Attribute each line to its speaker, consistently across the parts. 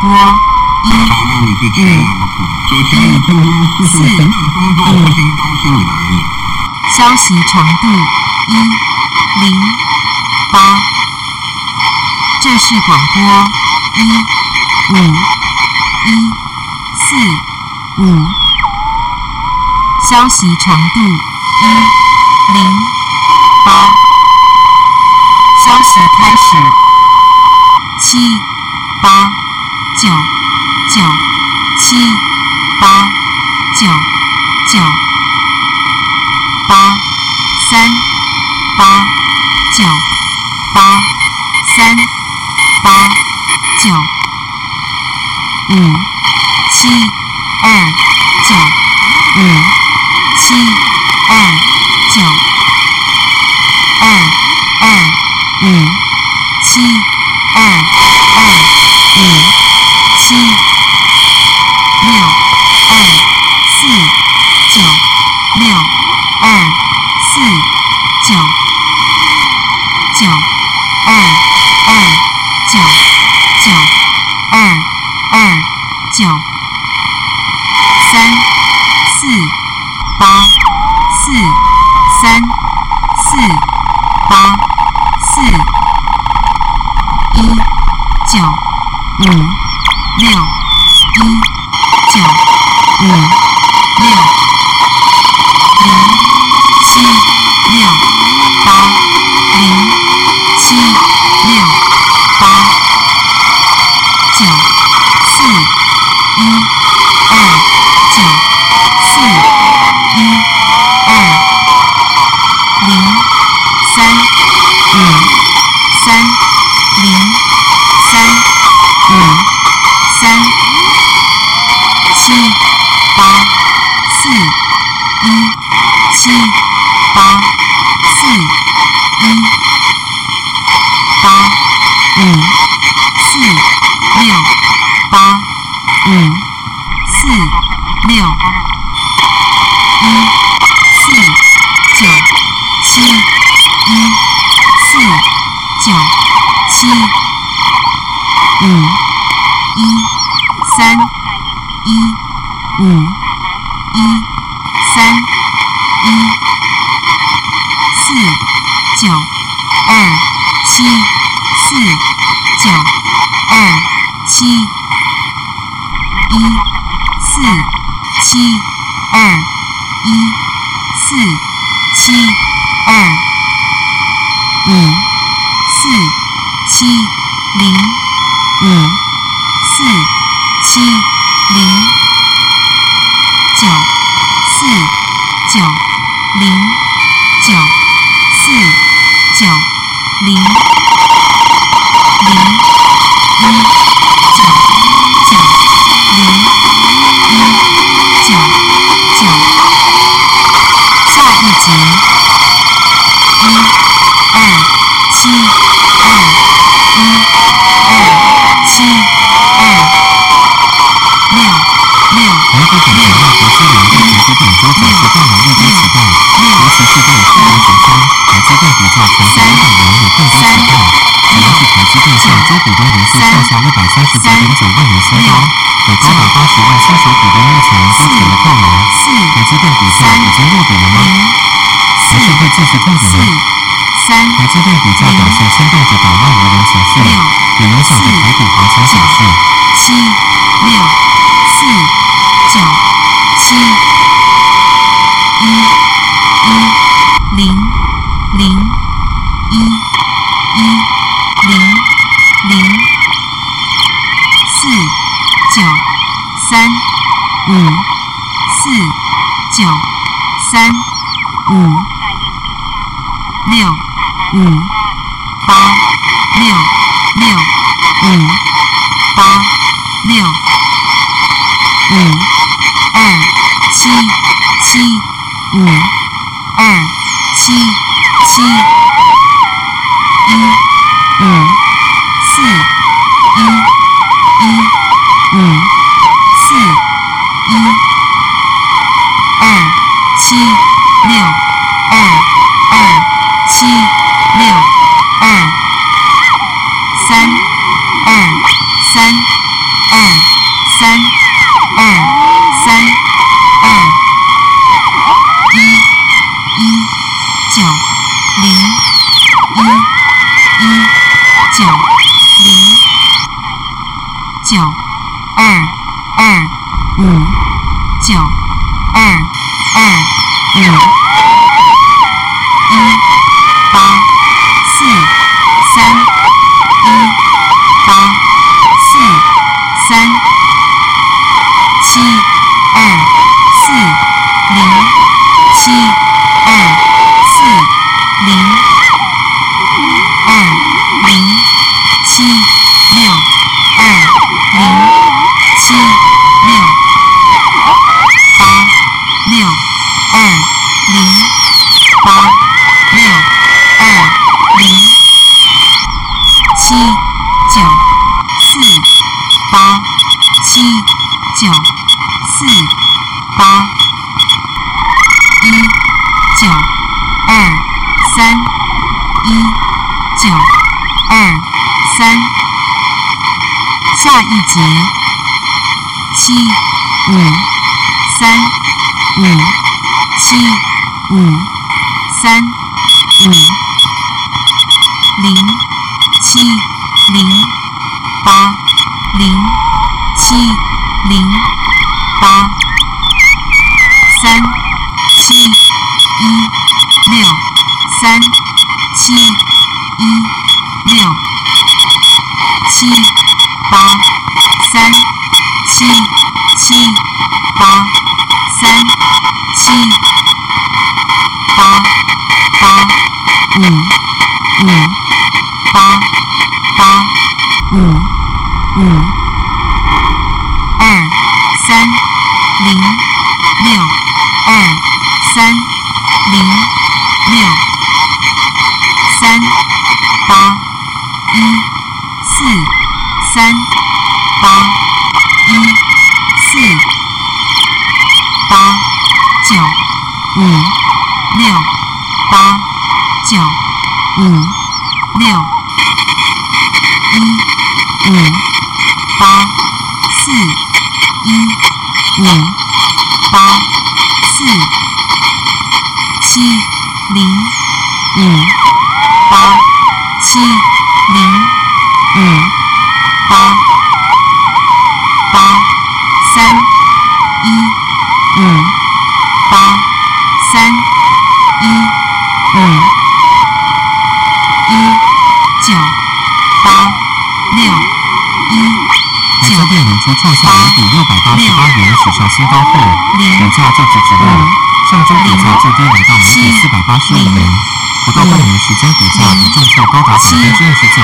Speaker 1: 播一二三四五消息长度一零八这是广播一五一四五消息长度一零八。消息开始七八。九九七八九九八三八九八三八九五七二九五八四三四八四一九五六。五一三一五一三一四九二七四九二七一四七二一四七二五四七零五四七零九四九零九四九零。
Speaker 2: 五
Speaker 1: 四九三五六五八六六五八六五二七七五二七七。
Speaker 3: 九零九二二五九二二五。三。五七。五三。五零。七。零。八。零。七。零。八。三。七。一。六。三。七。一。六。七。八五五八八五五二三零六二三零六三八一四三六一五八四一五八四七零五八七零五八八三一五。
Speaker 1: 台积电累计创下每股六百八十八元史上新高后，股价就直直落，上周股价最低来到每股四百八十五元，不到半年时间股价已重挫高达百分之二十九，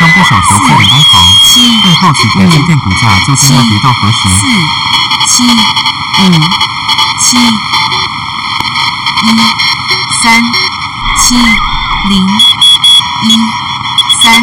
Speaker 1: 让不少投资人哀嚎。
Speaker 3: 七
Speaker 1: 更好奇台积电股价究竟要跌到何时？
Speaker 3: 四七五七一三七零一三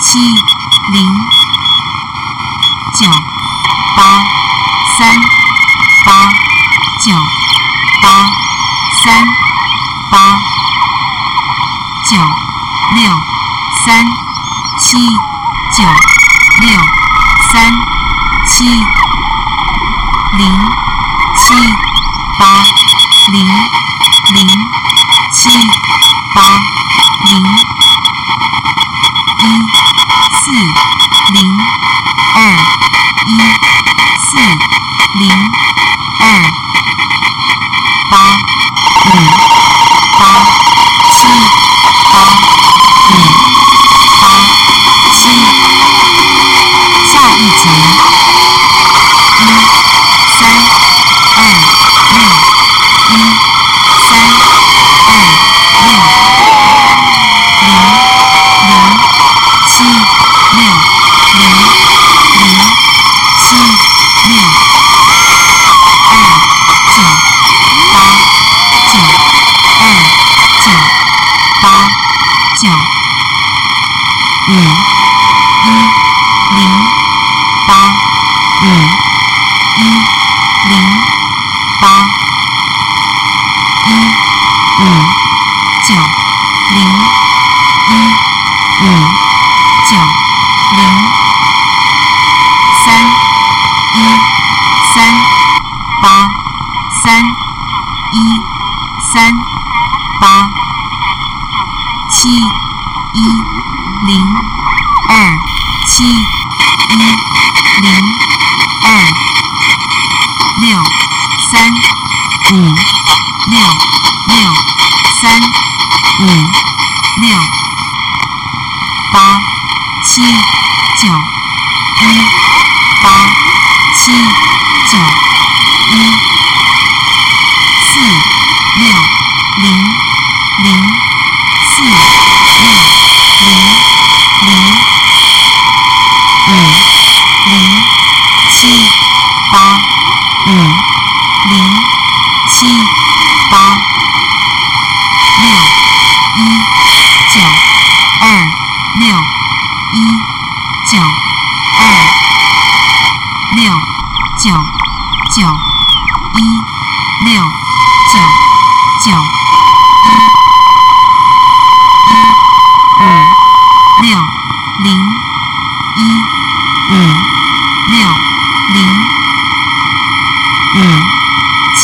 Speaker 3: 七零九八三八九八八五八七八五八七，下一节一三二六一三二六零零七六零零七六二九八九二九八九五一零八。五二七一零二六三
Speaker 1: 五六六三五六八七九一八七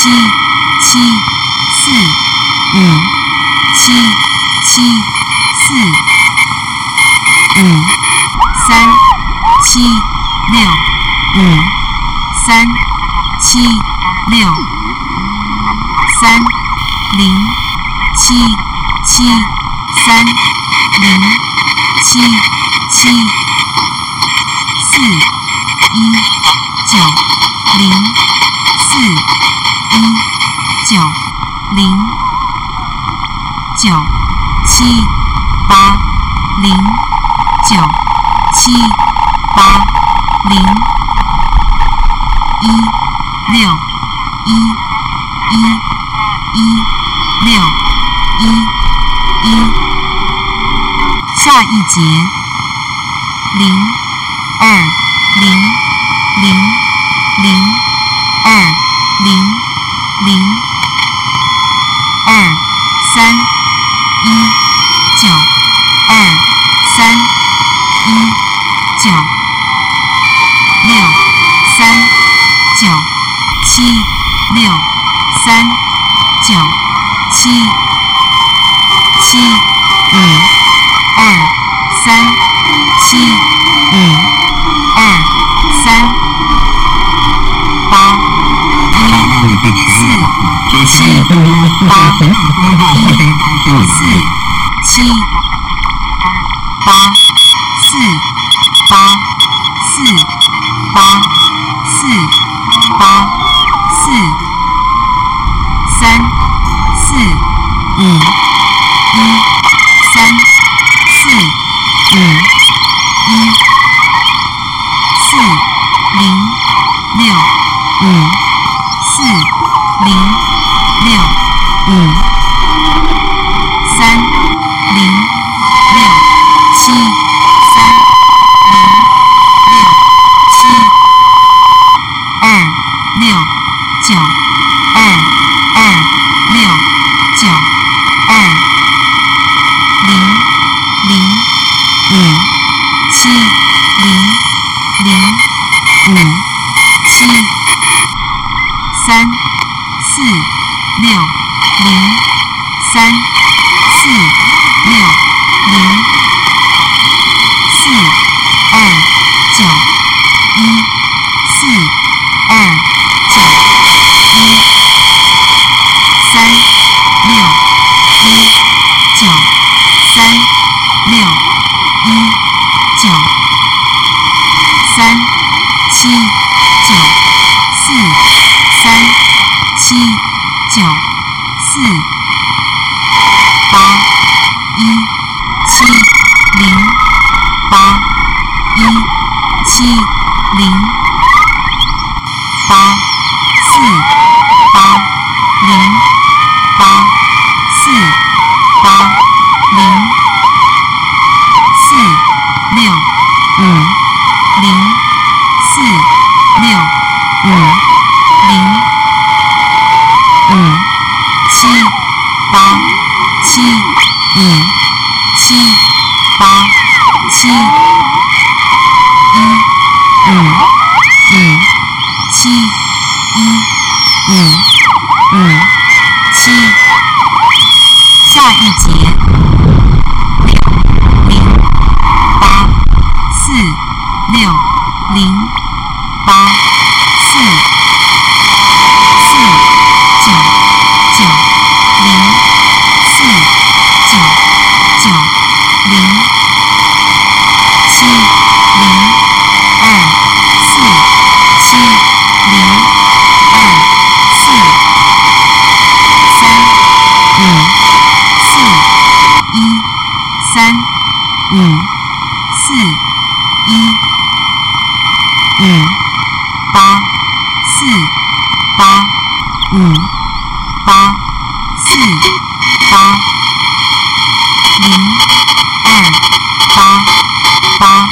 Speaker 1: 七七四五七七四五三七六五三七六三零七七三零七七四一九零四一九零九七八零九七八零一六一一一六一一下一节零二零零零二零零。二三一九。四八四八四三四五一三四五六九。六零八。八四八五八四八零二八八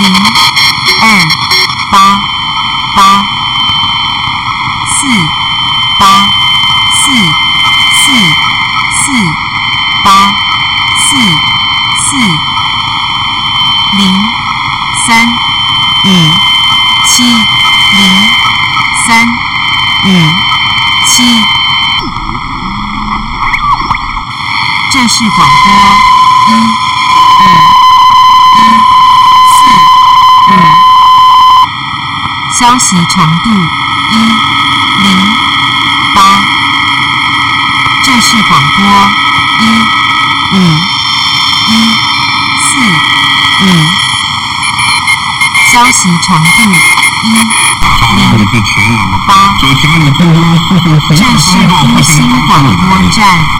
Speaker 1: 零二八八四八四四四八四四零三五七零三五七。这是广播一五一四五，消息长度一零八。这是广播一五一四五，消息长度一零八。这是复兴广播站。